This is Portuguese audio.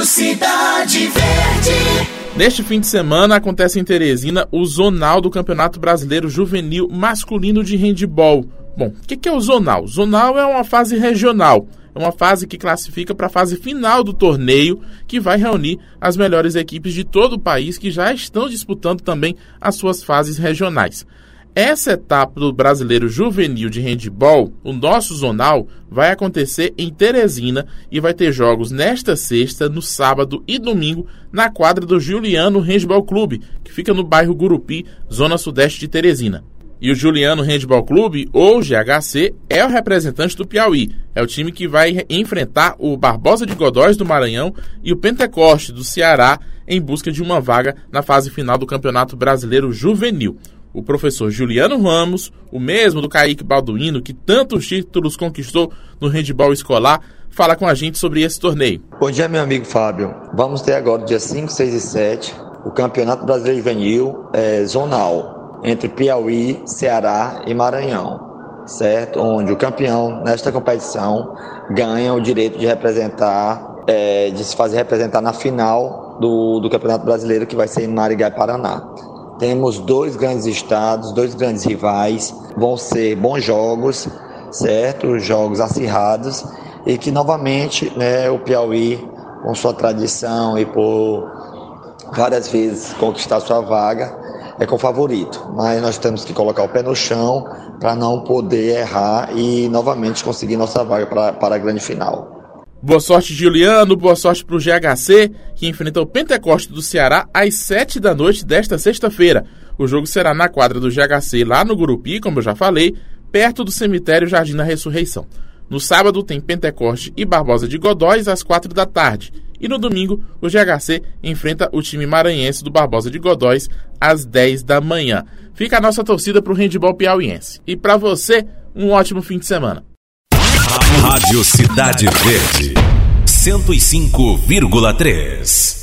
Rádio Cidade Verde. Neste fim de semana acontece em Teresina o Zonal do Campeonato Brasileiro Juvenil Masculino de Handball. Bom, o que, que é o Zonal? Zonal é uma fase regional. É uma fase que classifica para a fase final do torneio, que vai reunir as melhores equipes de todo o país que já estão disputando também as suas fases regionais. Essa etapa do Brasileiro Juvenil de Handball, o nosso zonal, vai acontecer em Teresina e vai ter jogos nesta sexta, no sábado e domingo na quadra do Juliano Handball Clube, que fica no bairro Gurupi, zona sudeste de Teresina. E o Juliano Handball Clube, ou GHC, é o representante do Piauí. É o time que vai enfrentar o Barbosa de Godóis do Maranhão e o Pentecoste do Ceará em busca de uma vaga na fase final do Campeonato Brasileiro Juvenil o professor Juliano Ramos, o mesmo do Kaique Balduino, que tantos títulos conquistou no handball escolar, fala com a gente sobre esse torneio. Bom dia, meu amigo Fábio. Vamos ter agora, dia 5, 6 e 7, o Campeonato Brasileiro Juvenil é, Zonal, entre Piauí, Ceará e Maranhão, certo? Onde o campeão nesta competição ganha o direito de representar, é, de se fazer representar na final do, do Campeonato Brasileiro, que vai ser em Marigá Paraná. Temos dois grandes estados, dois grandes rivais, vão ser bons jogos, certo? Jogos acirrados e que novamente né, o Piauí, com sua tradição e por várias vezes conquistar sua vaga, é com favorito. Mas nós temos que colocar o pé no chão para não poder errar e novamente conseguir nossa vaga para, para a grande final. Boa sorte, Juliano. Boa sorte para o GHC, que enfrenta o Pentecoste do Ceará às 7 da noite desta sexta-feira. O jogo será na quadra do GHC, lá no Gurupi, como eu já falei, perto do cemitério Jardim da Ressurreição. No sábado tem Pentecoste e Barbosa de Godóis às 4 da tarde. E no domingo, o GHC enfrenta o time maranhense do Barbosa de Godóis às 10 da manhã. Fica a nossa torcida para o handball piauiense. E para você, um ótimo fim de semana. Rádio Cidade Verde, 105,3.